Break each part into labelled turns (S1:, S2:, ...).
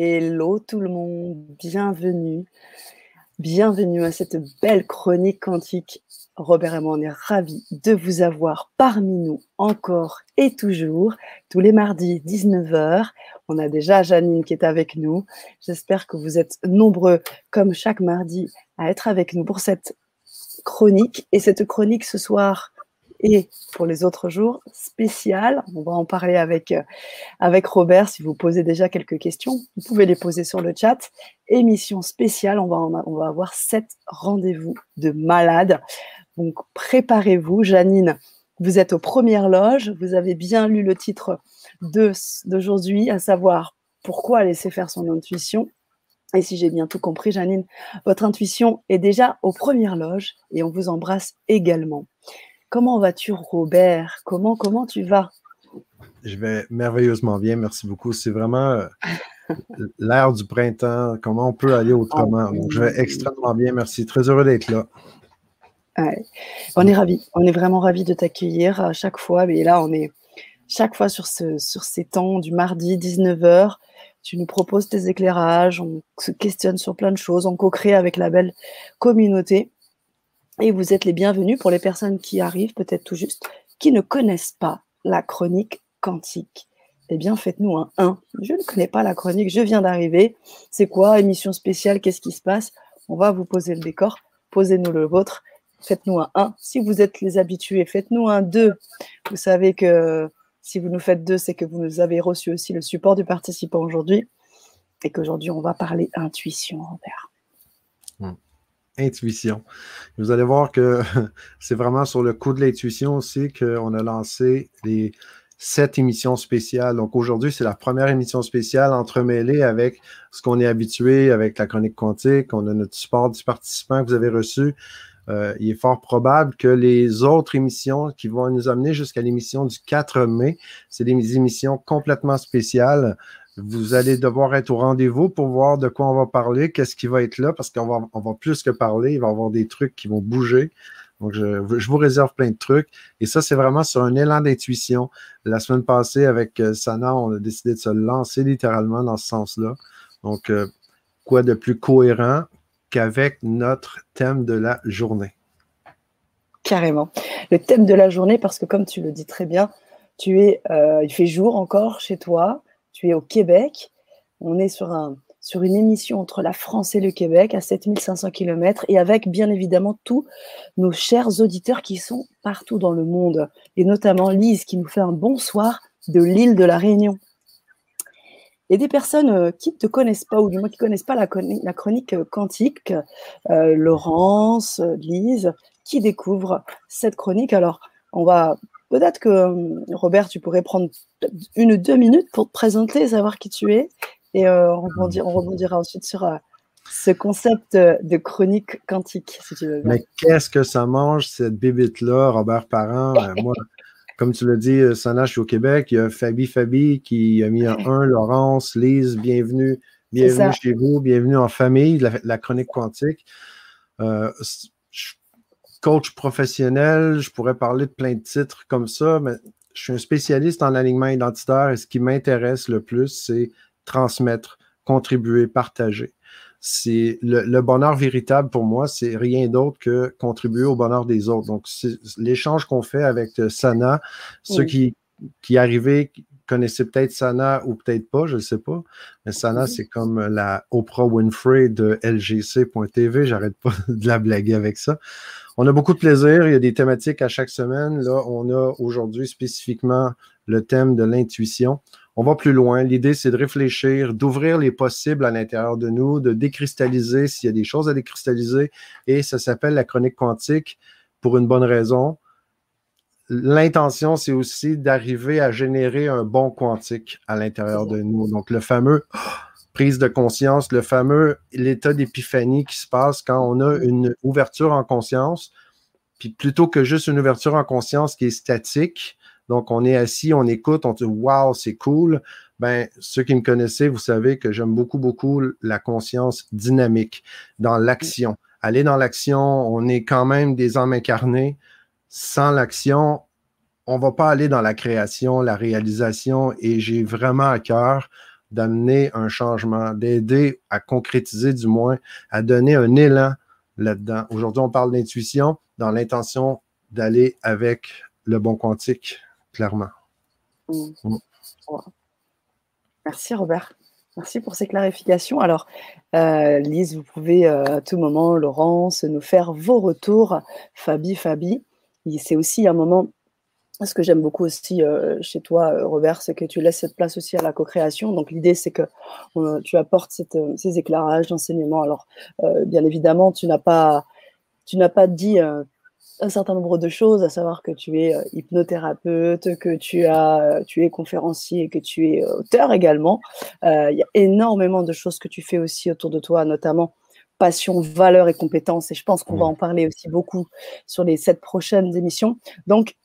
S1: Hello tout le monde, bienvenue. Bienvenue à cette belle chronique quantique. Robert et moi, on est ravis de vous avoir parmi nous encore et toujours, tous les mardis 19h. On a déjà Janine qui est avec nous. J'espère que vous êtes nombreux, comme chaque mardi, à être avec nous pour cette chronique. Et cette chronique ce soir, et pour les autres jours, spécial. On va en parler avec, euh, avec Robert. Si vous posez déjà quelques questions, vous pouvez les poser sur le chat. Émission spéciale, on va, on va avoir sept rendez-vous de malades. Donc préparez-vous. Janine, vous êtes aux premières loges. Vous avez bien lu le titre d'aujourd'hui, à savoir pourquoi laisser faire son intuition. Et si j'ai bien tout compris, Janine, votre intuition est déjà aux premières loges et on vous embrasse également. Comment vas-tu, Robert? Comment, comment tu vas?
S2: Je vais merveilleusement bien, merci beaucoup. C'est vraiment euh, l'ère du printemps. Comment on peut aller autrement Donc, je vais extrêmement bien, merci. Très heureux d'être là.
S1: On est ravis. On est vraiment ravis de t'accueillir à chaque fois. Mais là, on est chaque fois sur, ce, sur ces temps du mardi 19h. Tu nous proposes tes éclairages, on se questionne sur plein de choses, on co-crée avec la belle communauté. Et vous êtes les bienvenus pour les personnes qui arrivent, peut-être tout juste, qui ne connaissent pas la chronique quantique. Eh bien, faites-nous un 1. Je ne connais pas la chronique, je viens d'arriver. C'est quoi Émission spéciale Qu'est-ce qui se passe? On va vous poser le décor. Posez-nous le vôtre. Faites-nous un 1. Si vous êtes les habitués, faites-nous un 2. Vous savez que si vous nous faites 2, c'est que vous nous avez reçu aussi le support du participant aujourd'hui. Et qu'aujourd'hui, on va parler intuition, Robert
S2: intuition. Vous allez voir que c'est vraiment sur le coup de l'intuition aussi qu'on a lancé les sept émissions spéciales. Donc aujourd'hui, c'est la première émission spéciale entremêlée avec ce qu'on est habitué avec la chronique quantique. On a notre support du participant que vous avez reçu. Euh, il est fort probable que les autres émissions qui vont nous amener jusqu'à l'émission du 4 mai, c'est des émissions complètement spéciales vous allez devoir être au rendez-vous pour voir de quoi on va parler, qu'est-ce qui va être là, parce qu'on va, on plus que parler, il va y avoir des trucs qui vont bouger. Donc, je, je vous réserve plein de trucs. Et ça, c'est vraiment sur un élan d'intuition. La semaine passée, avec euh, Sana, on a décidé de se lancer littéralement dans ce sens-là. Donc, euh, quoi de plus cohérent qu'avec notre thème de la journée?
S1: Carrément. Le thème de la journée, parce que comme tu le dis très bien, tu es, euh, il fait jour encore chez toi tu es au Québec. On est sur, un, sur une émission entre la France et le Québec à 7500 km et avec bien évidemment tous nos chers auditeurs qui sont partout dans le monde et notamment Lise qui nous fait un bonsoir de l'île de la Réunion. Et des personnes euh, qui ne te connaissent pas, ou du moins qui ne connaissent pas la, la chronique euh, quantique, euh, Laurence, Lise, qui découvrent cette chronique. Alors, on va Peut-être que, euh, Robert, tu pourrais prendre une ou deux minutes pour te présenter, savoir qui tu es, et euh, on, rebondira, ensuite sur euh, ce concept de chronique quantique, si tu veux
S2: Mais qu'est-ce que ça mange, cette bébite-là, Robert Parent? moi, comme tu l'as dit, Sana, je suis au Québec. Il y a Fabi Fabi qui a mis un 1, Laurence, Lise, bienvenue, bienvenue chez vous, bienvenue en famille, la, la chronique quantique coach professionnel, je pourrais parler de plein de titres comme ça, mais je suis un spécialiste en alignement identitaire et ce qui m'intéresse le plus, c'est transmettre, contribuer, partager. C'est le, bonheur véritable pour moi, c'est rien d'autre que contribuer au bonheur des autres. Donc, l'échange qu'on fait avec euh, Sana, ceux qui, qui arrivaient, connaissaient peut-être Sana ou peut-être pas, je ne sais pas. Mais Sana, c'est comme la Oprah Winfrey de LGC.tv. J'arrête pas de la blaguer avec ça. On a beaucoup de plaisir. Il y a des thématiques à chaque semaine. Là, on a aujourd'hui spécifiquement le thème de l'intuition. On va plus loin. L'idée, c'est de réfléchir, d'ouvrir les possibles à l'intérieur de nous, de décristalliser s'il y a des choses à décristalliser. Et ça s'appelle la chronique quantique pour une bonne raison. L'intention, c'est aussi d'arriver à générer un bon quantique à l'intérieur de nous. Donc, le fameux prise de conscience, le fameux l'état d'épiphanie qui se passe quand on a une ouverture en conscience, puis plutôt que juste une ouverture en conscience qui est statique, donc on est assis, on écoute, on dit Wow, c'est cool. Ben, ceux qui me connaissaient, vous savez que j'aime beaucoup, beaucoup la conscience dynamique dans l'action. Aller dans l'action, on est quand même des âmes incarnées. Sans l'action, on va pas aller dans la création, la réalisation, et j'ai vraiment à cœur d'amener un changement, d'aider à concrétiser du moins, à donner un élan là-dedans. Aujourd'hui, on parle d'intuition dans l'intention d'aller avec le bon quantique, clairement.
S1: Mm. Mm. Merci Robert. Merci pour ces clarifications. Alors, euh, Lise, vous pouvez euh, à tout moment, Laurence, nous faire vos retours. Fabi, Fabi, c'est aussi un moment ce que j'aime beaucoup aussi euh, chez toi, euh, Robert, c'est que tu laisses cette place aussi à la co-création. Donc l'idée, c'est que tu apportes euh, ces éclairages d'enseignement. Alors, bien évidemment, tu n'as pas, tu n'as pas dit un certain nombre de choses, à savoir que tu es hypnothérapeute, que tu as, tu es conférencier, que tu es auteur également. Il y a énormément de choses que tu fais aussi autour de toi, notamment passion, valeur et compétences. Et je pense qu'on va en parler aussi beaucoup sur les sept prochaines émissions. Donc,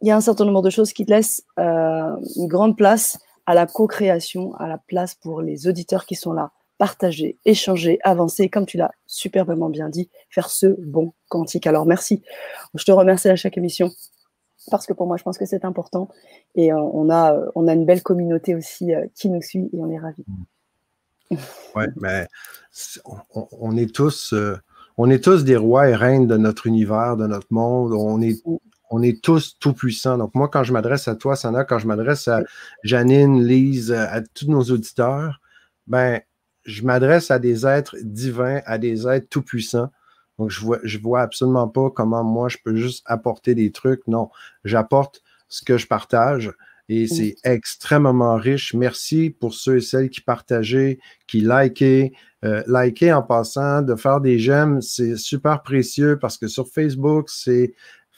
S1: il y a un certain nombre de choses qui te laissent euh, une grande place à la co-création, à la place pour les auditeurs qui sont là, partager, échanger, avancer, comme tu l'as superbement bien dit, faire ce bon quantique. Alors merci, je te remercie à chaque émission parce que pour moi, je pense que c'est important et euh, on, a, on a une belle communauté aussi euh, qui nous suit et on est ravis.
S2: Oui, mais on, est tous, on est tous des rois et reines de notre univers, de notre monde. On est on est tous tout puissants. Donc, moi, quand je m'adresse à toi, Sana, quand je m'adresse à Janine, Lise, à tous nos auditeurs, ben, je m'adresse à des êtres divins, à des êtres tout puissants. Donc, je vois, je vois absolument pas comment moi je peux juste apporter des trucs. Non, j'apporte ce que je partage et c'est extrêmement riche. Merci pour ceux et celles qui partageaient, qui likaient. Euh, liker en passant, de faire des j'aime, c'est super précieux parce que sur Facebook, c'est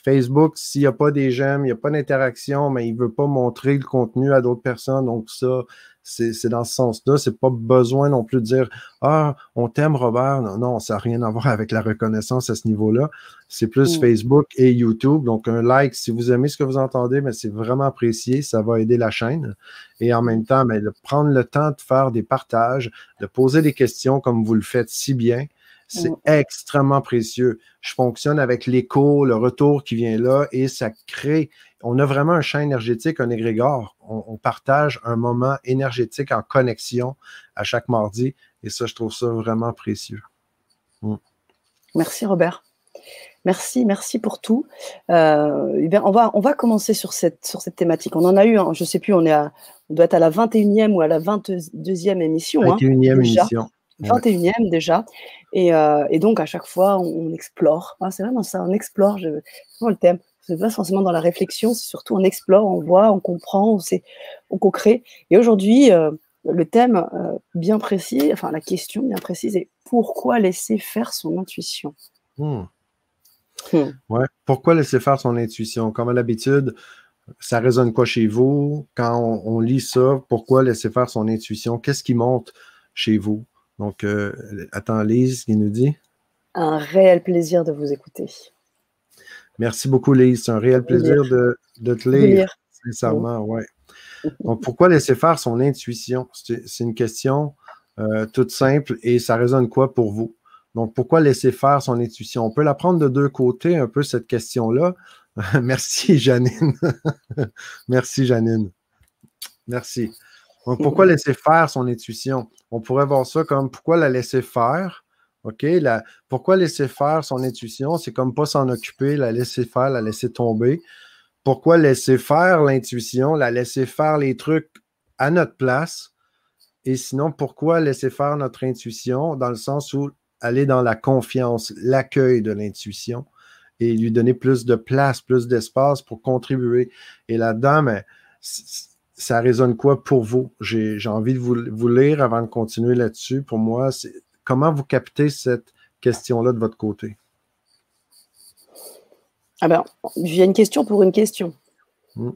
S2: Facebook, s'il n'y a pas des j'aime, il n'y a pas d'interaction, mais il ne veut pas montrer le contenu à d'autres personnes. Donc, ça, c'est dans ce sens-là. C'est pas besoin non plus de dire Ah, on t'aime, Robert. Non, non, ça n'a rien à voir avec la reconnaissance à ce niveau-là. C'est plus mm. Facebook et YouTube. Donc, un like, si vous aimez ce que vous entendez, mais c'est vraiment apprécié. Ça va aider la chaîne. Et en même temps, mais de prendre le temps de faire des partages, de poser des questions comme vous le faites si bien. C'est mm. extrêmement précieux. Je fonctionne avec l'écho, le retour qui vient là et ça crée. On a vraiment un champ énergétique, un égrégore. On, partage un moment énergétique en connexion à chaque mardi et ça, je trouve ça vraiment précieux.
S1: Mm. Merci, Robert. Merci, merci pour tout. Euh, eh on, va, on va commencer sur cette, sur cette thématique. On en a eu, je ne sais plus, on, est à, on doit être à la 21e ou à la 22e émission.
S2: 21e hein, émission.
S1: 21e déjà. Euh, et, donc, à chaque fois, on, explore. C'est vraiment ça, on explore. Je, c'est le thème. C'est pas forcément dans la réflexion, c'est surtout on explore, on voit, on comprend, on, on co-crée. Et aujourd'hui, euh, le thème euh, bien précis, enfin la question bien précise est pourquoi laisser faire son intuition?
S2: Hmm. Hmm. Ouais. Pourquoi laisser faire son intuition? Comme à l'habitude, ça résonne quoi chez vous? Quand on, on lit ça, pourquoi laisser faire son intuition? Qu'est-ce qui monte chez vous? Donc, euh, attends, Lise, qui nous dit
S1: Un réel plaisir de vous écouter.
S2: Merci beaucoup, Lise. C'est un réel plaisir de, te lire. Sincèrement, oui. Ouais. Donc, pourquoi laisser faire son intuition? C'est une question euh, toute simple et ça résonne quoi pour vous? Donc, pourquoi laisser faire son intuition? On peut la prendre de deux côtés, un peu, cette question-là. Merci, Janine. Merci, Janine. Merci. Donc, pourquoi laisser faire son intuition? On pourrait voir ça comme pourquoi la laisser faire? OK? La, pourquoi laisser faire son intuition? C'est comme pas s'en occuper, la laisser faire, la laisser tomber. Pourquoi laisser faire l'intuition, la laisser faire les trucs à notre place? Et sinon, pourquoi laisser faire notre intuition dans le sens où aller dans la confiance, l'accueil de l'intuition et lui donner plus de place, plus d'espace pour contribuer? Et là-dedans, mais ça résonne quoi pour vous? J'ai envie de vous, vous, lire avant de continuer là-dessus. Pour moi, c'est comment vous captez cette question-là de votre côté?
S1: Ah ben, il y a une question pour une question. Hmm.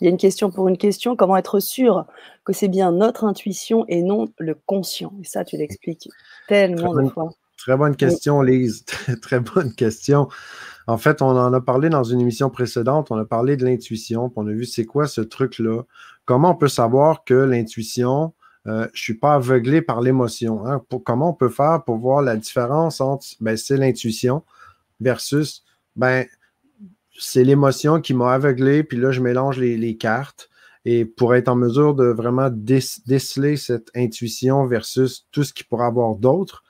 S1: Il y a une question pour une question. Comment être sûr que c'est bien notre intuition et non le conscient? Et ça, tu l'expliques tellement de fois.
S2: Très bonne question, Lise. Très, bonne question. En fait, on en a parlé dans une émission précédente, on a parlé de l'intuition, on a vu c'est quoi ce truc-là. Comment on peut savoir que l'intuition, euh, je ne suis pas aveuglé par l'émotion. Hein? comment on peut faire pour voir la différence entre ben, c'est l'intuition versus ben, c'est l'émotion qui m'a aveuglé, puis là, je mélange les, cartes. et pour être en mesure de vraiment déceler cette intuition versus tout ce qui pourrait avoir d'autre.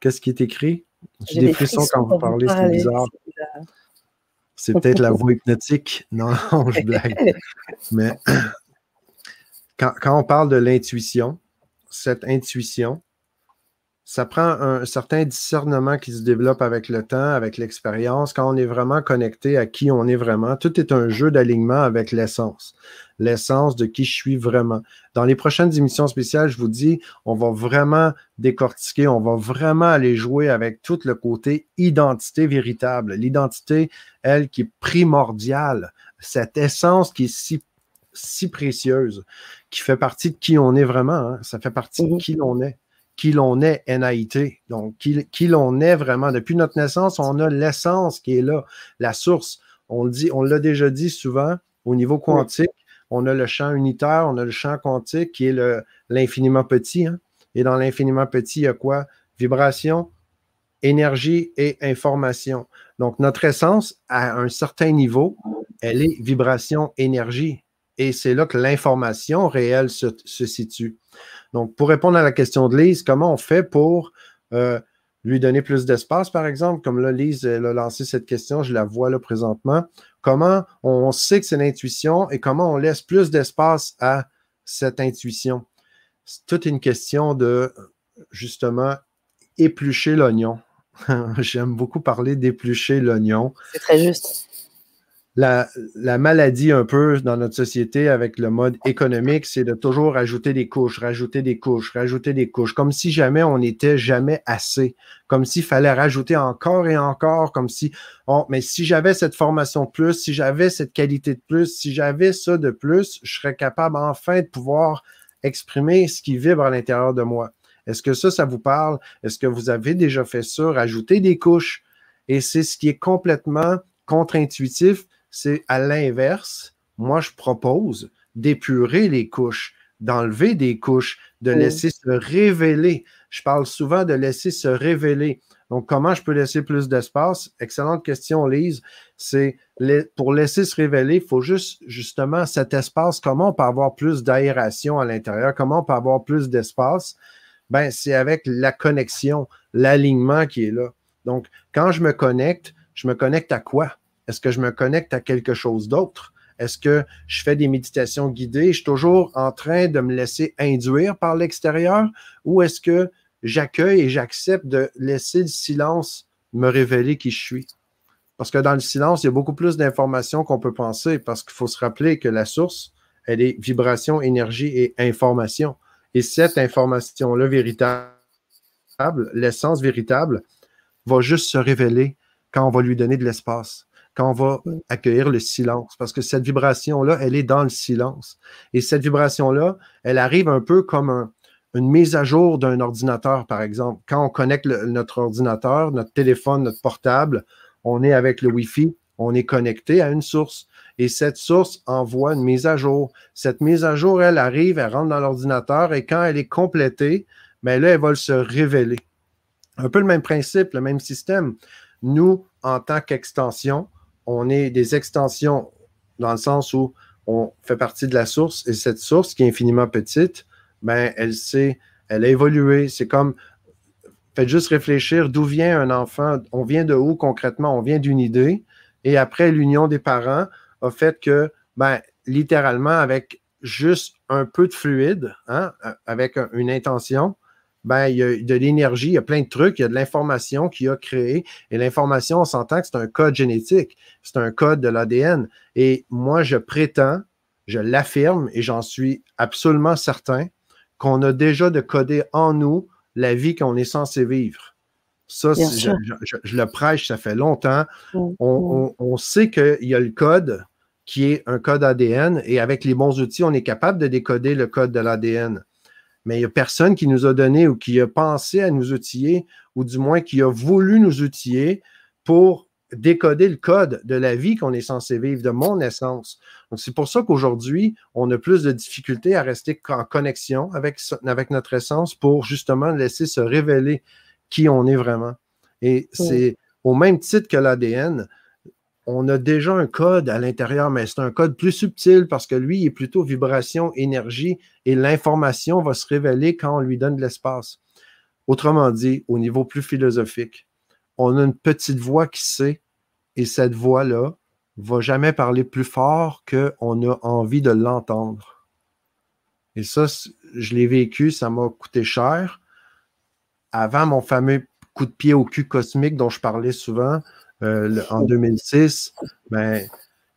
S2: Qu'est-ce qui est écrit?
S1: J'ai des, frissons quand vous parlez, c'est bizarre.
S2: C'est peut-être la voix hypnotique. Non, je blague. Mais quand, on parle de l'intuition, cette intuition, ça prend un certain discernement qui se développe avec le temps, avec l'expérience, quand on est vraiment connecté à qui on est vraiment. Tout est un jeu d'alignement avec l'essence l'essence de qui je suis vraiment. Dans les prochaines émissions spéciales, je vous dis, on va vraiment décortiquer, on va vraiment aller jouer avec tout le côté identité véritable. L'identité, elle, qui est primordiale, cette essence qui est si, si précieuse, qui fait partie de qui on est vraiment. Hein. Ça fait partie de mhm. qui l'on est qui l'on est NAIT. Donc, qui, qui l'on est vraiment. Depuis notre naissance, on a l'essence qui est là, la source. On le dit, on l'a déjà dit souvent au niveau quantique on a le champ unitaire, on a le champ quantique qui est l'infiniment petit. Hein. Et dans l'infiniment petit, il y a quoi? Vibration, énergie et information. Donc, notre essence, à un certain niveau, elle est vibration, énergie. Et c'est là que l'information réelle se, situe. Donc, pour répondre à la question de Lise, comment on fait pour euh, lui donner plus d'espace, par exemple? Comme là, Lise elle a lancé cette question, je la vois là présentement comment on sait que c'est l'intuition et comment on laisse plus d'espace à cette intuition? C'est toute une question de, justement, éplucher l'oignon. J'aime beaucoup parler d'éplucher l'oignon.
S1: C'est très juste
S2: la, maladie un peu dans notre société avec le mode économique, c'est de toujours rajouter des couches, rajouter des couches, rajouter des couches, comme si jamais on n'était jamais assez, comme s'il fallait rajouter encore et encore, comme si, oh, mais si j'avais cette formation de plus, si j'avais cette qualité de plus, si j'avais ça de plus, je serais capable enfin de pouvoir exprimer ce qui vibre à l'intérieur de moi. Est-ce que ça, ça vous parle? Est-ce que vous avez déjà fait ça, rajouter des couches? Et c'est ce qui est complètement contre-intuitif c'est à l'inverse. Moi, je propose d'épurer les couches, d'enlever des couches, de laisser se révéler. Je parle souvent de laisser se révéler. Donc, comment je peux laisser plus d'espace? Excellente question, Lise. C'est pour laisser se révéler, il faut juste, justement, cet espace, comment on peut avoir plus d'aération à l'intérieur? Comment on peut avoir plus d'espace? Ben, c'est avec la connexion, l'alignement qui est là. Donc, quand je me connecte, je me connecte à quoi? Est-ce que je me connecte à quelque chose d'autre? Est-ce que je fais des méditations guidées? Je suis toujours en train de me laisser induire par l'extérieur? Ou est-ce que j'accueille et j'accepte de laisser le silence me révéler qui je suis? Parce que dans le silence, il y a beaucoup plus d'informations qu'on peut penser parce qu'il faut se rappeler que la source, elle est vibration, énergie et information. Et cette information-là véritable, l'essence véritable, va juste se révéler quand on va lui donner de l'espace quand on va accueillir le silence, parce que cette vibration-là, elle est dans le silence. Et cette vibration-là, elle arrive un peu comme une mise à jour d'un ordinateur, par exemple. Quand on connecte notre ordinateur, notre téléphone, notre portable, on est avec le Wi-Fi, on est connecté à une source. Et cette source envoie une mise à jour. Cette mise à jour, elle arrive, elle rentre dans l'ordinateur et quand elle est complétée, bien là, elle va se révéler. Un peu le même principe, le même système. Nous, en tant qu'extension, on est des extensions dans le sens où on fait partie de la source et cette source qui est infiniment petite, ben, elle sait, elle a évolué. C'est comme, faites juste réfléchir d'où vient un enfant. On vient de où concrètement? On vient d'une idée. Et après, l'union des parents a fait que, ben, littéralement, avec juste un peu de fluide, hein, avec une intention, ben, il y a de l'énergie, il y a plein de trucs, il y a de l'information qu'il a créé. Et l'information, on s'entend que c'est un code génétique, c'est un code de l'ADN. Et moi, je prétends, je l'affirme et j'en suis absolument certain qu'on a déjà de coder en nous la vie qu'on est censé vivre. Ça, je, le prêche, ça fait longtemps. Mm, mm. On, on sait qu'il y a le code qui est un code ADN et avec les bons outils, on est capable de décoder le code de l'ADN mais il n'y a personne qui nous a donné ou qui a pensé à nous outiller, ou du moins qui a voulu nous outiller pour décoder le code de la vie qu'on est censé vivre, de mon essence. Donc, c'est pour ça qu'aujourd'hui, on a plus de difficultés à rester en connexion avec, avec notre essence pour justement laisser se révéler qui on est vraiment. Et c'est au même titre que l'ADN, on a déjà un code à l'intérieur, mais c'est un code plus subtil parce que lui, il est plutôt vibration, énergie, et l'information va se révéler quand on lui donne de l'espace. Autrement dit, au niveau plus philosophique, on a une petite voix qui sait, et cette voix-là va jamais parler plus fort qu'on a envie de l'entendre. Et ça, je l'ai vécu, ça m'a coûté cher. Avant mon fameux coup de pied au cul cosmique dont je parlais souvent, euh, en 2006, ben,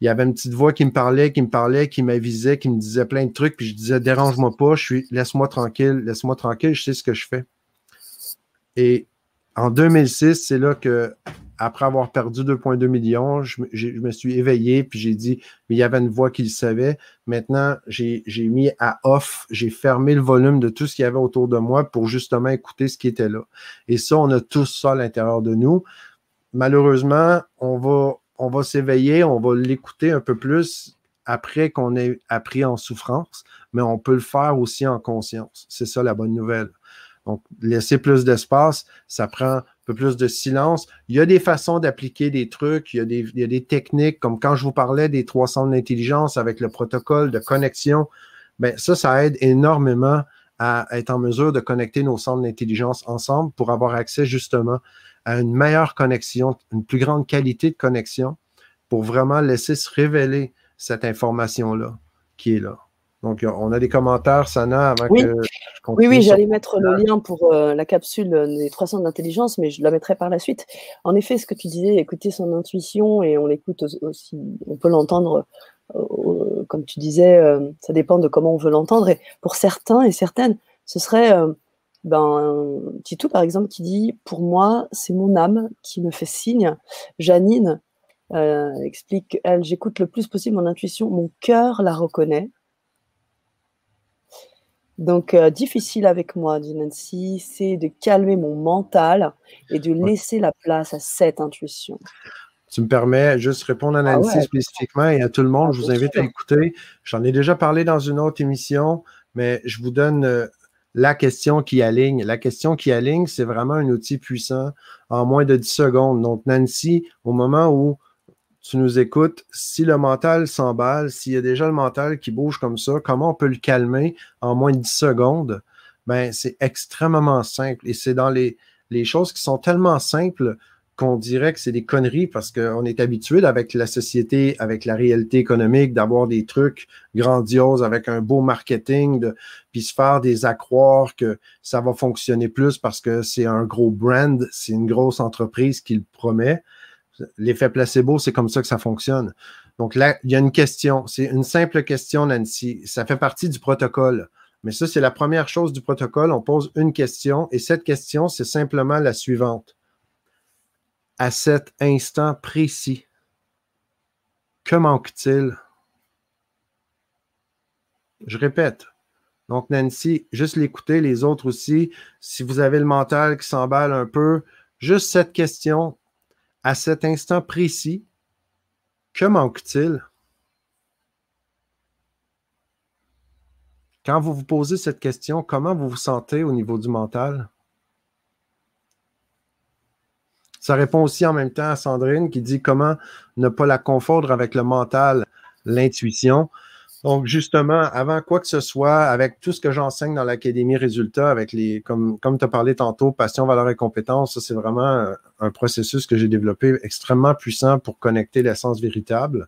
S2: il y avait une petite voix qui me parlait, qui me parlait, qui m'avisait, qui me disait plein de trucs, puis je disais dérange-moi pas, je suis laisse-moi tranquille, laisse-moi tranquille, je sais ce que je fais. Et en 2006, c'est là que après avoir perdu 2,2 millions, je, me suis éveillé, puis j'ai dit, mais il y avait une voix qui le savait. Maintenant, j'ai mis à off, j'ai fermé le volume de tout ce qu'il y avait autour de moi pour justement écouter ce qui était là. Et ça, on a tous ça à l'intérieur de nous malheureusement, on va, on va s'éveiller, on va l'écouter un peu plus après qu'on ait appris en souffrance, mais on peut le faire aussi en conscience. C'est ça la bonne nouvelle. Donc, laisser plus d'espace, ça prend un peu plus de silence. Il y a des façons d'appliquer des trucs, il y, a des, il y, a des, techniques, comme quand je vous parlais des trois centres d'intelligence avec le protocole de connexion, bien, ça, ça aide énormément à être en mesure de connecter nos centres d'intelligence ensemble pour avoir accès justement à une meilleure connexion, une plus grande qualité de connexion pour vraiment laisser se révéler cette information-là qui est là. Donc, on a des commentaires, Sana, avant
S1: oui.
S2: que
S1: je continue. Oui, oui, j'allais mettre le lien pour euh, la capsule des 300 d'intelligence, mais je la mettrai par la suite. En effet, ce que tu disais, écouter son intuition, et on l'écoute aussi, on peut l'entendre, euh, comme tu disais, euh, ça dépend de comment on veut l'entendre. Et pour certains et certaines, ce serait ben, Titou, par exemple, qui dit Pour moi, c'est mon âme qui me fait signe. Janine euh, explique Elle, j'écoute le plus possible mon intuition, mon cœur la reconnaît. Donc, euh, difficile avec moi, dit Nancy, c'est de calmer mon mental et de laisser la place à cette intuition.
S2: Tu me permets juste répondre à ah Nancy spécifiquement et à tout le monde. Ah, je vous invite à écouter. J'en ai déjà parlé dans une autre émission, mais je vous donne euh, la question qui aligne. La question qui aligne, c'est vraiment un outil puissant en moins de 10 secondes. Donc, Nancy, au moment où tu nous écoutes, si le mental s'emballe, s'il y a déjà le mental qui bouge comme ça, comment on peut le calmer en moins de 10 secondes? Ben, c'est extrêmement simple et c'est dans les, les choses qui sont tellement simples qu'on dirait que c'est des conneries parce qu'on est habitué avec la société, avec la réalité économique, d'avoir des trucs grandioses avec un beau marketing, de, puis se faire des accroire que ça va fonctionner plus parce que c'est un gros brand, c'est une grosse entreprise qui le promet. L'effet placebo, c'est comme ça que ça fonctionne. Donc là, il y a une question. C'est une simple question, Nancy. Ça fait partie du protocole. Mais ça, c'est la première chose du protocole. On pose une question et cette question, c'est simplement la suivante à cet instant précis. Que manque-t-il? Je répète. Donc, Nancy, juste l'écouter, les autres aussi. Si vous avez le mental qui s'emballe un peu, juste cette question, à cet instant précis, que manque-t-il? Quand vous vous posez cette question, comment vous vous sentez au niveau du mental? Ça répond aussi en même temps à Sandrine qui dit comment ne pas la confondre avec le mental, l'intuition. Donc, justement, avant quoi que ce soit, avec tout ce que j'enseigne dans l'Académie Résultats, avec les, comme, comme tu as parlé tantôt, passion, valeur et compétence, ça, c'est vraiment un processus que j'ai développé extrêmement puissant pour connecter l'essence véritable.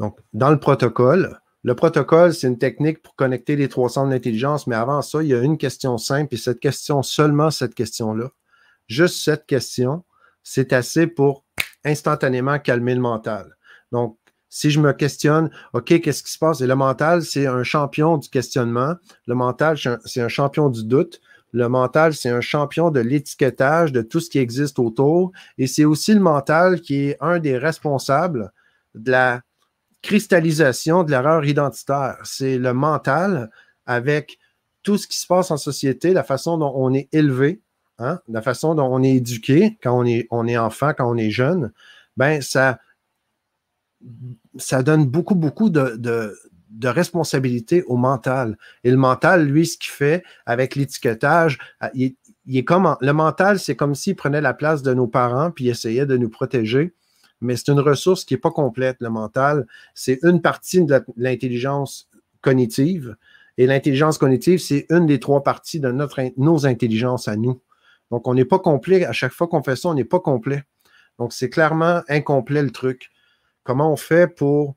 S2: Donc, dans le protocole, le protocole, c'est une technique pour connecter les trois centres d'intelligence, mais avant ça, il y a une question simple, et cette question, seulement cette question-là, Juste cette question, c'est assez pour instantanément calmer le mental. Donc, si je me questionne, OK, qu'est-ce qui se passe? Et le mental, c'est un champion du questionnement. Le mental, c'est un champion du doute. Le mental, c'est un champion de l'étiquetage de tout ce qui existe autour. Et c'est aussi le mental qui est un des responsables de la cristallisation de l'erreur identitaire. C'est le mental avec tout ce qui se passe en société, la façon dont on est élevé, Hein, la façon dont on est éduqué quand on est, on est enfant, quand on est jeune, ben ça, ça donne beaucoup, beaucoup de, de, responsabilité au mental. Et le mental, lui, ce qu'il fait avec l'étiquetage, ah, il, est comme le mental, c'est comme s'il prenait la place de nos parents puis essayait de nous protéger. mais c'est une ressource qui n'est pas complète, le mental. C'est une partie de l'intelligence cognitive. Et l'intelligence cognitive, c'est une des trois parties de notre, nos intelligences à nous. Donc, on n'est pas complet. À chaque fois qu'on fait ça, on n'est pas complet. Donc, c'est clairement incomplet le truc. Comment on fait pour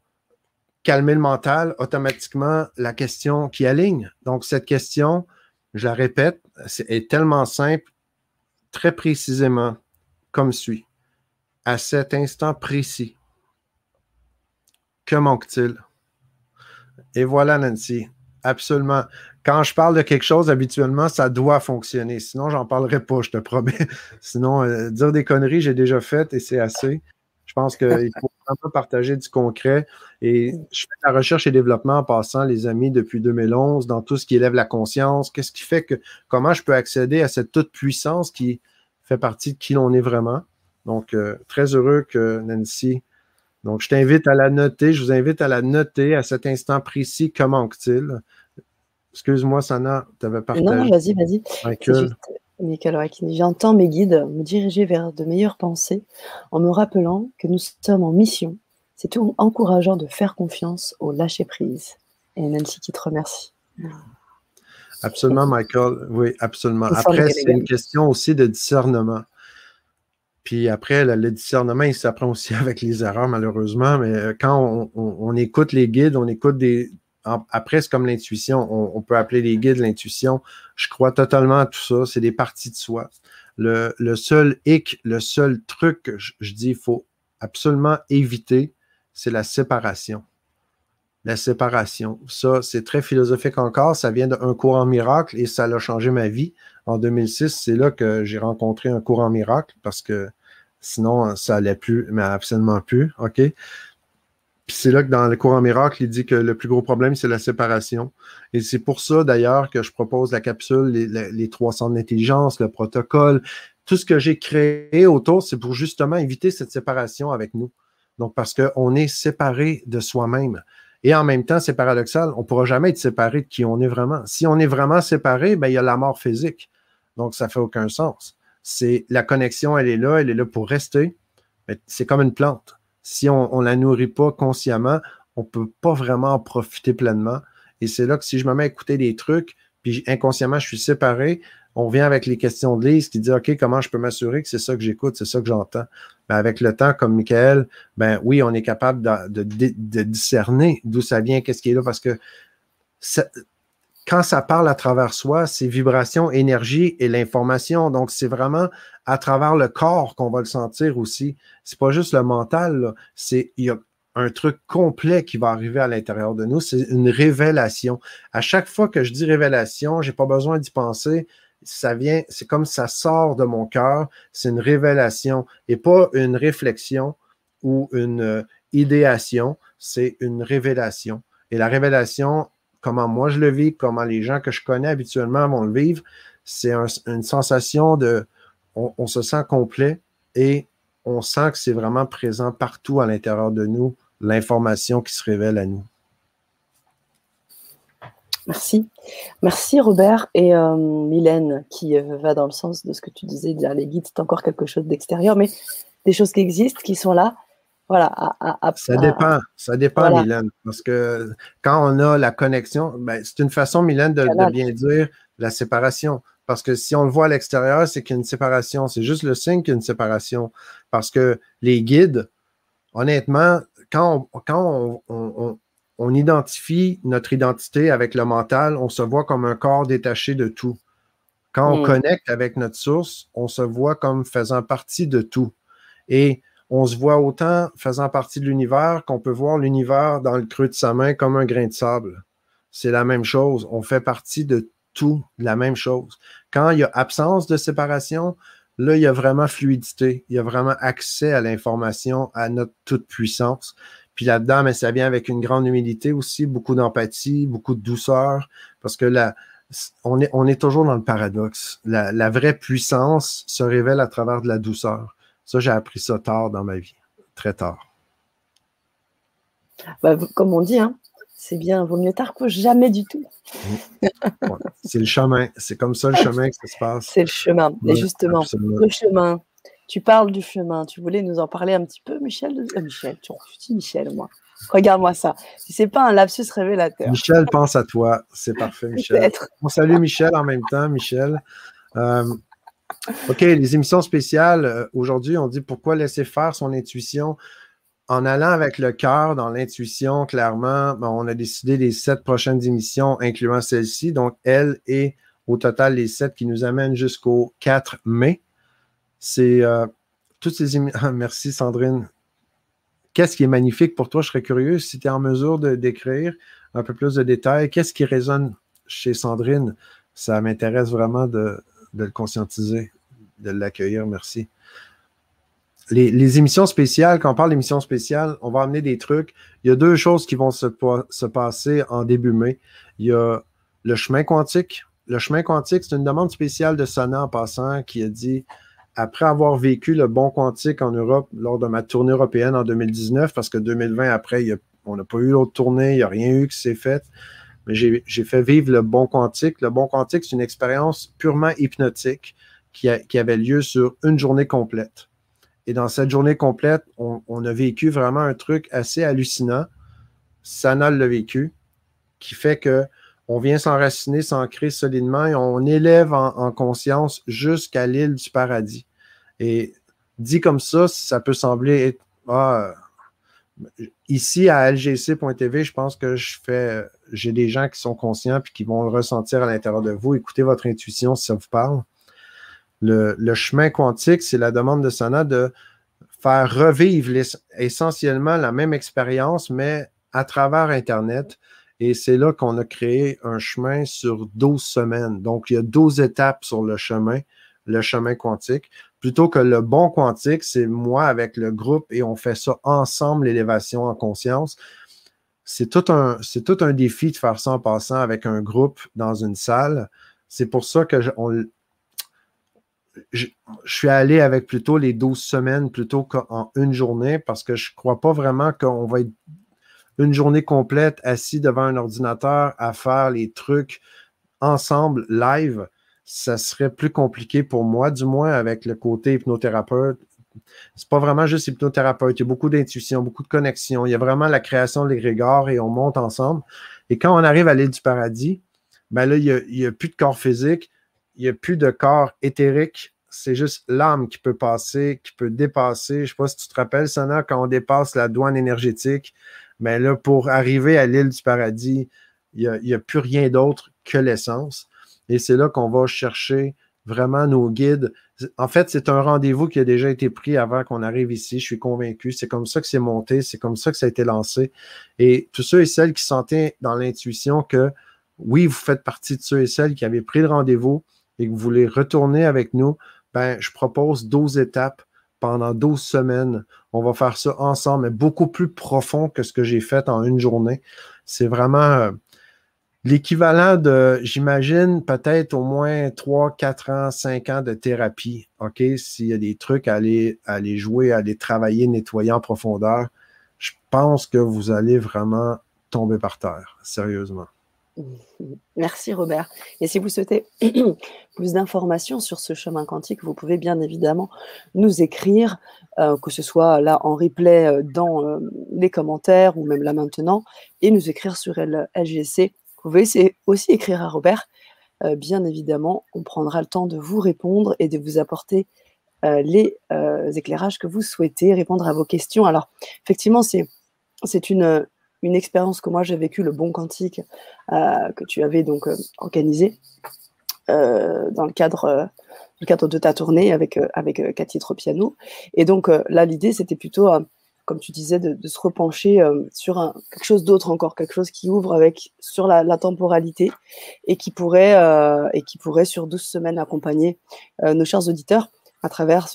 S2: calmer le mental? Automatiquement, la question qui aligne. Donc, cette question, je la répète, est tellement simple, très précisément, comme suit. À cet instant précis, que manque-t-il? Et voilà, Nancy. Absolument. Quand je parle de quelque chose, habituellement, ça doit fonctionner. Sinon, j'en parlerai pas, je te promets. Sinon, euh, dire des conneries, j'ai déjà fait et c'est assez. Je pense qu'il faut vraiment partager du concret. Et je fais de la recherche et développement en passant, les amis, depuis 2011, dans tout ce qui élève la conscience. Qu'est-ce qui fait que, comment je peux accéder à cette toute puissance qui fait partie de qui l'on est vraiment? Donc, euh, très heureux que Nancy donc, je t'invite à la noter. Je vous invite à la noter à cet instant précis. Que manque-t-il? Excuse-moi, Sana, tu avais partagé.
S1: Non, vas-y, vas-y. Michael j'entends mes guides me diriger vers de meilleures pensées en me rappelant que nous sommes en mission. C'est tout encourageant de faire confiance au lâcher-prise. Et Nancy qui te remercie.
S2: Absolument, Michael. Oui, absolument. Après, c'est une question aussi de discernement. Puis après, le, discernement, il s'apprend aussi avec les erreurs, malheureusement. Mais euh, quand on, écoute les guides, on écoute des. Après, c'est comme l'intuition. On, peut appeler les guides l'intuition. Je crois totalement à tout ça. C'est des parties de soi. Le, seul hic, le seul truc que je, dis, il faut absolument éviter, c'est la séparation. La séparation. Ça, c'est très philosophique encore. Ça vient d'un courant miracle et ça a changé ma vie. En 2006, c'est là que j'ai rencontré un courant miracle parce que Sinon, ça allait plus, mais absolument plus. OK? Puis c'est là que dans le courant miracle, il dit que le plus gros problème, c'est la séparation. Et c'est pour ça, d'ailleurs, que je propose la capsule, les, trois centres d'intelligence, le protocole. Tout ce que j'ai créé autour, c'est pour justement éviter cette séparation avec nous. Donc, parce qu'on est séparé de soi-même. Et en même temps, c'est paradoxal, on ne pourra jamais être séparé de qui on est vraiment. Si on est vraiment séparé, ben, il y a la mort physique. Donc, ça ne fait aucun sens c'est la connexion, elle est là, elle est là pour rester. C'est comme une plante. Si on ne la nourrit pas consciemment, on ne peut pas vraiment en profiter pleinement. Et c'est là que si je me mets à écouter des trucs, puis inconsciemment, je suis séparé, on vient avec les questions de Lise qui dit OK, comment je peux m'assurer que c'est ça que j'écoute, c'est ça que j'entends? Ben, avec le temps, comme Michael, ben oui, on est capable de, de discerner d'où ça vient, qu'est-ce qui est là, parce que quand ça parle à travers soi, c'est vibration, énergie et l'information. Donc, c'est vraiment à travers le corps qu'on va le sentir aussi. C'est pas juste le mental, c'est il y a un truc complet qui va arriver à l'intérieur de nous. C'est une révélation. À chaque fois que je dis révélation, j'ai pas besoin d'y penser. Ça vient, c'est comme ça sort de mon cœur. C'est une révélation et pas une réflexion ou une euh, idéation. C'est une révélation. Et la révélation, comment moi je le vis, comment les gens que je connais habituellement vont le vivre. C'est une sensation de, on, se sent complet et on sent que c'est vraiment présent partout à l'intérieur de nous, l'information qui se révèle à nous.
S1: Merci. Merci Robert et euh, Mylène qui euh, va dans le sens de ce que tu disais, dire les guides, c'est encore quelque chose d'extérieur, mais des choses qui existent, qui sont là, voilà,
S2: ça dépend, ça dépend, Mylène, parce que quand on a la connexion, ben, c'est une façon, Mylène, de, bien dire la séparation. Parce que si on le voit à l'extérieur, c'est qu'il y a une séparation. C'est juste le signe qu'il y a une séparation. Parce que les guides, honnêtement, quand on, quand on, identifie notre identité avec le mental, on se voit comme un corps détaché de tout. Quand on mm. connecte avec notre source, on se voit comme faisant partie de tout. Et on se voit autant faisant partie de l'univers qu'on peut voir l'univers dans le creux de sa main comme un grain de sable. C'est la même chose. On fait partie de tout, la même chose. Quand il y a absence de séparation, là, il y a vraiment fluidité. Il y a vraiment accès à l'information, à notre toute puissance. Puis là-dedans, mais ça vient avec une grande humilité aussi, beaucoup d'empathie, beaucoup de douceur, parce que là, on est, on est toujours dans le paradoxe. la vraie puissance se révèle à travers de la douceur. Ça, j'ai appris ça tard dans ma vie, très tard.
S1: Bah, comme on dit, hein, c'est bien, vaut mieux tard que jamais du tout.
S2: c'est le chemin, c'est comme ça le chemin que ça se passe.
S1: C'est le chemin, et justement, le chemin tu parles du chemin. Tu voulais nous en parler un petit peu, Michel? Euh, Michel, tu dis Michel, moi. Regarde-moi ça. Si c'est pas un lapsus révélateur.
S2: Michel pense à toi. C'est parfait, Michel. On salue Michel en même temps, Michel. Euh, OK, les émissions spéciales. Euh, aujourd'hui, on dit pourquoi laisser faire son intuition? En allant avec le cœur dans l'intuition, clairement, ben, on a décidé les sept prochaines émissions, incluant celle-ci. Donc, elle et au total les sept qui nous amènent jusqu'au 4 mai. C'est euh, toutes ces émissions. merci, Sandrine. Qu'est-ce qui est magnifique pour toi? Je serais curieux si tu es en mesure de décrire un peu plus de détails. Qu'est-ce qui résonne chez Sandrine? Ça m'intéresse vraiment de, de le conscientiser, de l'accueillir. Merci. Les, émissions spéciales, quand on parle d'émissions spéciales, on va amener des trucs. Il y a deux choses qui vont se, se passer en début mai. Il y a le chemin quantique. Le chemin quantique, c'est une demande spéciale de Sana en passant qui a dit après avoir vécu le bon quantique en Europe lors de ma tournée européenne en 2019, parce que 2020, après, on n'a pas eu l'autre tournée, il n'y a rien eu qui s'est fait j'ai fait vivre le bon quantique. Le bon quantique, c'est une expérience purement hypnotique qui, avait lieu sur une journée complète. Et dans cette journée complète, on, a vécu vraiment un truc assez hallucinant. Sana l'a vécu, qui fait que on vient s'enraciner, s'ancrer solidement et on élève en, conscience jusqu'à l'île du paradis. Et dit comme ça, ça peut sembler être ah, ici à lgc.tv, je pense que je fais, j'ai des gens qui sont conscients et qui vont le ressentir à l'intérieur de vous. Écoutez votre intuition si ça vous parle. Le, chemin quantique, c'est la demande de Sana de faire revivre essentiellement la même expérience, mais à travers Internet. Et c'est là qu'on a créé un chemin sur 12 semaines. Donc, il y a 12 étapes sur le chemin, le chemin quantique plutôt que le bon quantique, c'est moi avec le groupe et on fait ça ensemble, l'élévation en conscience. C'est tout, un, c'est tout un défi de faire ça en passant avec un groupe dans une salle. C'est pour ça que je, je, suis allé avec plutôt les 12 semaines plutôt qu'en une journée parce que je ne crois pas vraiment qu'on va être une journée complète assis devant un ordinateur à faire les trucs ensemble live ça serait plus compliqué pour moi, du moins avec le côté hypnothérapeute. C'est pas vraiment juste hypnothérapeute. Il y a beaucoup d'intuition, beaucoup de connexion. Il y a vraiment la création de l'égrégore et on monte ensemble. Et quand on arrive à l'île du paradis, ben là, il n'y a, plus de corps physique, il n'y a plus de corps éthérique. C'est juste l'âme qui peut passer, qui peut dépasser. Je ne sais pas si tu te rappelles, Sana, quand on dépasse la douane énergétique, mais ben là, pour arriver à l'île du paradis, il n'y a plus rien d'autre que l'essence. Et c'est là qu'on va chercher vraiment nos guides. En fait, c'est un rendez-vous qui a déjà été pris avant qu'on arrive ici. Je suis convaincu. C'est comme ça que c'est monté. C'est comme ça que ça a été lancé. Et tous ceux et celles qui sentaient dans l'intuition que oui, vous faites partie de ceux et celles qui avaient pris le rendez-vous et que vous voulez retourner avec nous, ben, je propose 12 étapes pendant 12 semaines. On va faire ça ensemble, mais beaucoup plus profond que ce que j'ai fait en une journée. C'est vraiment euh, L'équivalent de, j'imagine, peut-être au moins 3, 4 ans, 5 ans de thérapie. OK? S'il y a des trucs à aller, aller jouer, à aller travailler, nettoyer en profondeur, je pense que vous allez vraiment tomber par terre, sérieusement.
S1: Merci Robert. Et si vous souhaitez plus d'informations sur ce chemin quantique, vous pouvez bien évidemment nous écrire, euh, que ce soit là en replay euh, dans euh, les commentaires ou même là maintenant, et nous écrire sur LGC vous pouvez aussi écrire à Robert. Euh, bien évidemment, on prendra le temps de vous répondre et de vous apporter euh, les euh, éclairages que vous souhaitez, répondre à vos questions. Alors, effectivement, c'est une, expérience que moi j'ai vécue, le bon quantique, que tu avais donc organisé dans le cadre le cadre de ta tournée avec, avec Cathy Tropiano. Et donc là, l'idée, c'était plutôt comme tu disais, de, se repencher euh, sur un, quelque chose d'autre encore, quelque chose qui ouvre avec sur la, temporalité et qui pourrait euh, et qui pourrait sur 12 semaines accompagner euh, nos chers auditeurs à travers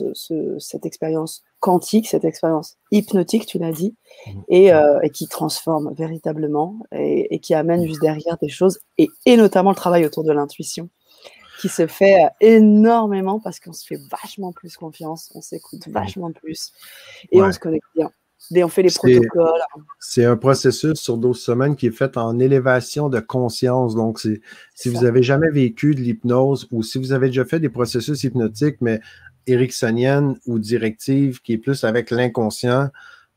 S1: cette expérience quantique, cette expérience hypnotique, tu l'as dit, mmh. et, et, qui transforme véritablement et, qui amène juste derrière des choses et, et notamment le travail autour de l'intuition qui se fait énormément parce qu'on se fait vachement plus confiance, on s'écoute mmh. vachement plus et on se connecte bien on fait les protocoles.
S2: C'est un processus sur 12 semaines qui est fait en élévation de conscience. Donc, si vous n'avez jamais vécu de l'hypnose ou si vous avez déjà fait des processus hypnotiques, mais ericksonienne ou directive qui est plus avec l'inconscient,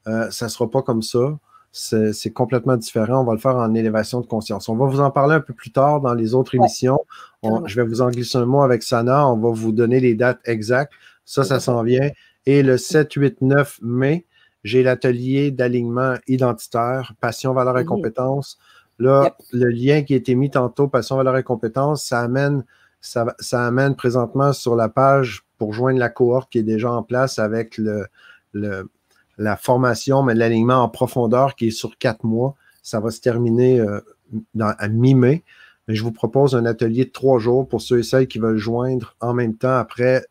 S2: euh, ça ne sera pas comme ça. C'est complètement différent. On va le faire en élévation de conscience. On va vous en parler un peu plus tard dans les autres émissions. je vais vous en glisser un mot avec Sana. On va vous donner les dates exactes. Ça, ça s'en vient. Et le 7, 8, 9 mai, j'ai l'atelier d'alignement identitaire, passion, valeur et compétences. Là, le lien qui a été mis tantôt, passion, valeur et compétences, ça amène, ça, amène présentement sur la page pour joindre la cohorte qui est déjà en place avec le, la formation, mais l'alignement en profondeur qui est sur quatre mois. Ça va se terminer euh, à mi-mai. Mais je vous propose un atelier de trois jours pour ceux et celles qui veulent joindre en même temps après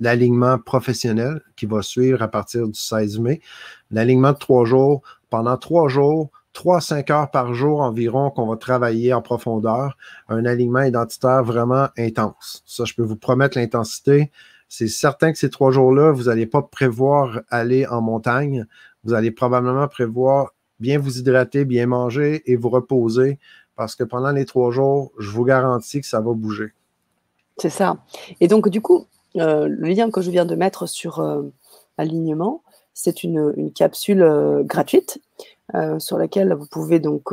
S2: l'alignement professionnel qui va suivre à partir du 16 mai. L'alignement de trois jours, pendant trois jours, trois à cinq heures par jour environ qu'on va travailler en profondeur. Un alignement identitaire vraiment intense. Ça, je peux vous promettre l'intensité. C'est certain que ces trois jours-là, vous n'allez pas prévoir aller en montagne. Vous allez probablement prévoir bien vous hydrater, bien manger et vous reposer parce que pendant les trois jours, je vous garantis que ça va bouger.
S1: C'est ça. Et donc, du coup, euh, le lien que je viens de mettre sur euh, alignement, c'est une, capsule euh, gratuite sur laquelle vous pouvez donc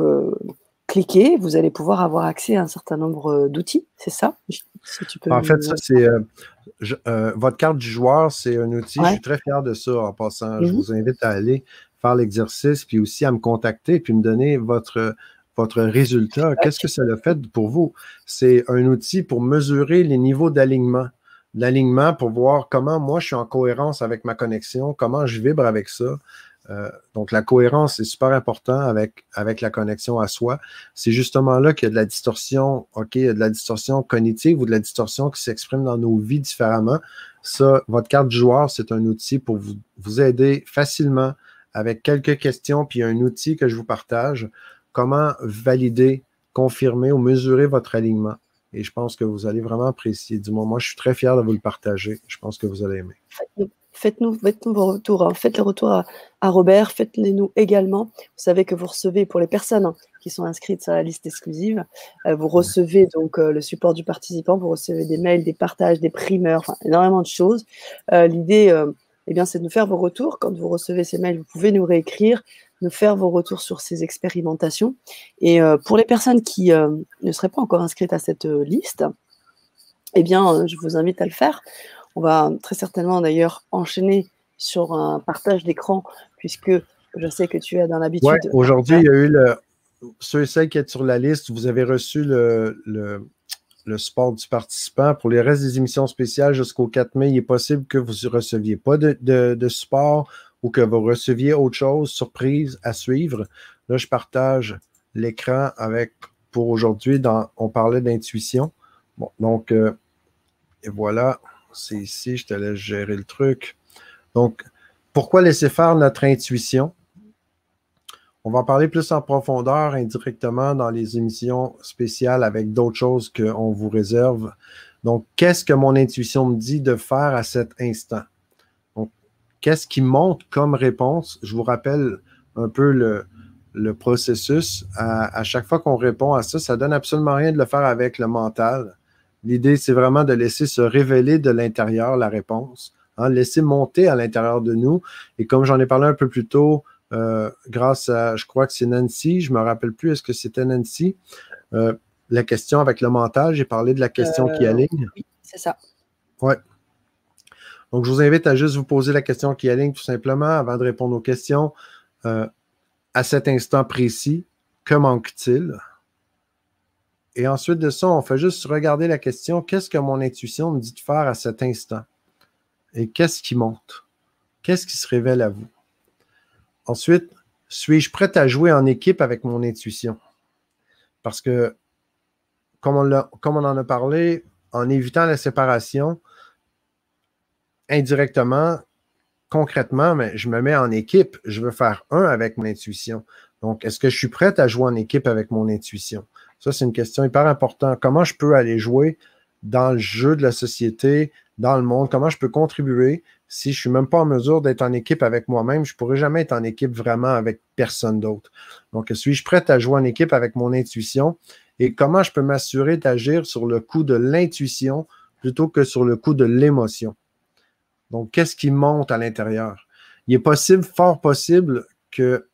S1: cliquer. Vous allez pouvoir avoir accès à un certain nombre d'outils, c'est ça?
S2: En fait, ça, c'est votre carte du joueur, c'est un outil. Je suis très fier de ça en passant. Je mhm. vous invite à aller faire l'exercice, puis aussi à me contacter, puis me donner votre, votre résultat. Qu'est-ce que ça a fait pour vous? C'est un outil pour mesurer les niveaux d'alignement l'alignement pour voir comment moi je suis en cohérence avec ma connexion, comment je vibre avec ça. Euh, donc, la cohérence est super important avec, la connexion à soi. C'est justement là qu'il y a de la distorsion, OK, il y a de la distorsion cognitive ou de la distorsion qui s'exprime dans nos vies différemment. Ça, votre carte joueur, c'est un outil pour vous, vous aider facilement avec quelques questions, puis un outil que je vous partage, comment valider, confirmer ou mesurer votre alignement? Et je pense que vous allez vraiment apprécier. Du moins, moi, je suis très fier de vous le partager. Je pense que vous allez aimer.
S1: Faites-nous faites vos retours. Hein. Faites les retours à, Robert. Faites-les nous également. Vous savez que vous recevez, pour les personnes hein, qui sont inscrites sur la liste exclusive, euh, vous recevez donc euh, le support du participant. Vous recevez des mails, des partages, des primeurs, enfin, énormément de choses. Euh, l'idée, eh bien, c'est de nous faire vos retours. Quand vous recevez ces mails, vous pouvez nous réécrire nous faire vos retours sur ces expérimentations. Et euh, pour les personnes qui euh, ne seraient pas encore inscrites à cette euh, liste, eh bien, je vous invite à le faire. On va très certainement d'ailleurs enchaîner sur un partage d'écran, puisque je sais que tu as dans l'habitude.
S2: Ouais, aujourd'hui, il y a eu le, ceux et celles qui êtes sur la liste, vous avez reçu le, le, le support du participant. Pour les restes des émissions spéciales jusqu'au 4 mai, il est possible que vous ne receviez pas de, de, de support ou que vous receviez autre chose, surprise à suivre. Là, je partage l'écran avec pour aujourd'hui. On parlait d'intuition. Bon, donc, euh, et voilà, c'est ici, je te laisse gérer le truc. Donc, pourquoi laisser faire notre intuition? On va en parler plus en profondeur indirectement dans les émissions spéciales avec d'autres choses qu'on vous réserve. Donc, qu'est-ce que mon intuition me dit de faire à cet instant? Qu'est-ce qui monte comme réponse? Je vous rappelle un peu le, processus. À, chaque fois qu'on répond à ça, ça donne absolument rien de le faire avec le mental. L'idée, c'est vraiment de laisser se révéler de l'intérieur la réponse, hein, laisser monter à l'intérieur de nous. Et comme j'en ai parlé un peu plus tôt, euh, grâce à, je crois que c'est Nancy, je ne me rappelle plus, est-ce que c'était Nancy? Euh, la question avec le mental, j'ai parlé de la question qui euh, aligne.
S1: Oui, c'est ça.
S2: Ouais. Donc, je vous invite à juste vous poser la question qui aligne tout simplement avant de répondre aux questions. Euh, à cet instant précis, que manque-t-il? Et ensuite de ça, on fait juste regarder la question, qu'est-ce que mon intuition me dit de faire à cet instant? Et qu'est-ce qui monte? Qu'est-ce qui se révèle à vous? Ensuite, suis-je prêt à jouer en équipe avec mon intuition? Parce que, comme on en a parlé, en évitant la séparation, indirectement, concrètement, mais je me mets en équipe. Je veux faire un avec mon intuition. Donc, est-ce que je suis prête à jouer en équipe avec mon intuition? Ça, c'est une question hyper importante. Comment je peux aller jouer dans le jeu de la société, dans le monde? Comment je peux contribuer? Si je ne suis même pas en mesure d'être en équipe avec moi-même? Je ne pourrais jamais être en équipe vraiment avec personne d'autre. Donc, suis-je prête à jouer en équipe avec mon intuition? Et comment je peux m'assurer d'agir sur le coup de l'intuition plutôt que sur le coup de l'émotion? Donc, qu'est-ce qui monte à l'intérieur? Il est possible, fort possible, que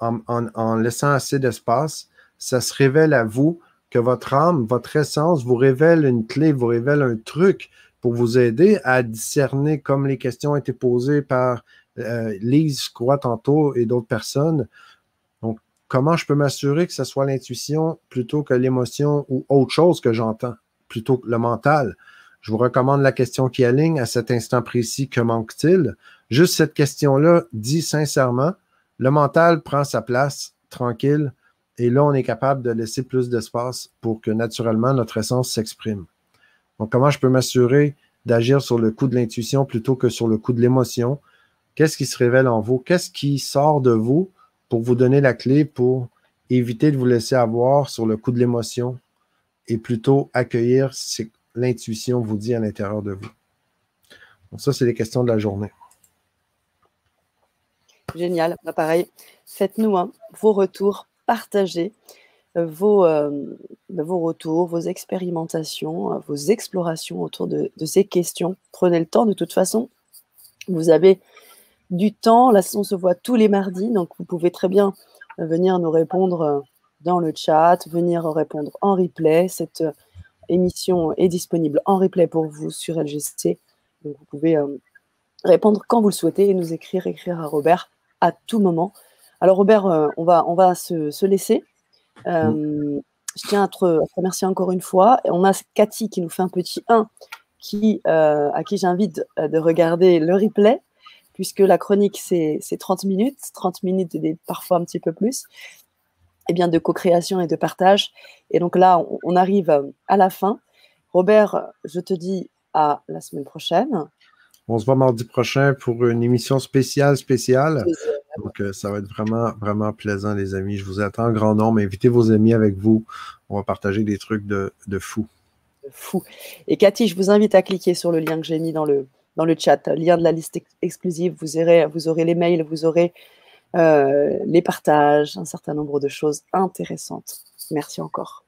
S2: en, laissant assez d'espace, ça se révèle à vous que votre âme, votre essence vous révèle une clé, vous révèle un truc pour vous aider à discerner, comme les questions ont été posées par euh, Lise, je tantôt, et d'autres personnes. Donc, comment je peux m'assurer que ce soit l'intuition plutôt que l'émotion ou autre chose que j'entends, plutôt que le mental? Je vous recommande la question qui aligne à cet instant précis. Que manque-t-il? Juste cette question-là dit sincèrement, le mental prend sa place tranquille et là, on est capable de laisser plus d'espace pour que naturellement notre essence s'exprime. Donc, comment je peux m'assurer d'agir sur le coup de l'intuition plutôt que sur le coup de l'émotion? Qu'est-ce qui se révèle en vous? Qu'est-ce qui sort de vous pour vous donner la clé pour éviter de vous laisser avoir sur le coup de l'émotion et plutôt accueillir l'intuition vous dit à l'intérieur de vous? Ça, c'est les questions de la journée.
S1: Génial. Bah, pareil, faites-nous hein, vos retours, partagez euh, vos, euh, bah, vos retours, vos expérimentations, euh, vos explorations autour de, ces questions. Prenez le temps, de toute façon. Vous avez du temps. Là, on se voit tous les mardis, donc vous pouvez très bien venir nous répondre dans le chat, venir répondre en replay. Émission est disponible en replay pour vous sur LGC. Donc vous pouvez répondre quand vous le souhaitez et nous écrire, écrire à Robert à tout moment. Alors Robert, euh, on va, on va se, laisser. Euh, je tiens à te, remercier encore une fois. On a Cathy qui nous fait un petit 1 qui, euh, à qui j'invite de regarder le replay, puisque la chronique, c'est 30 minutes, 30 minutes et parfois un petit peu plus, eh bien de co-création et de partage. Et donc là, on arrive à la fin. Robert, je te dis à la semaine prochaine.
S2: On se voit mardi prochain pour une émission spéciale, spéciale. Donc, euh, ça va être vraiment, vraiment plaisant, les amis. Je vous attends en grand nombre. Invitez vos amis avec vous. On va partager des trucs de, de fou.
S1: De fou. Et Cathy, je vous invite à cliquer sur le lien que j'ai mis dans le, dans le chat, lien de la liste exclusive. Vous aurez, vous aurez les mails, vous aurez euh, les partages, un certain nombre de choses intéressantes. Merci encore.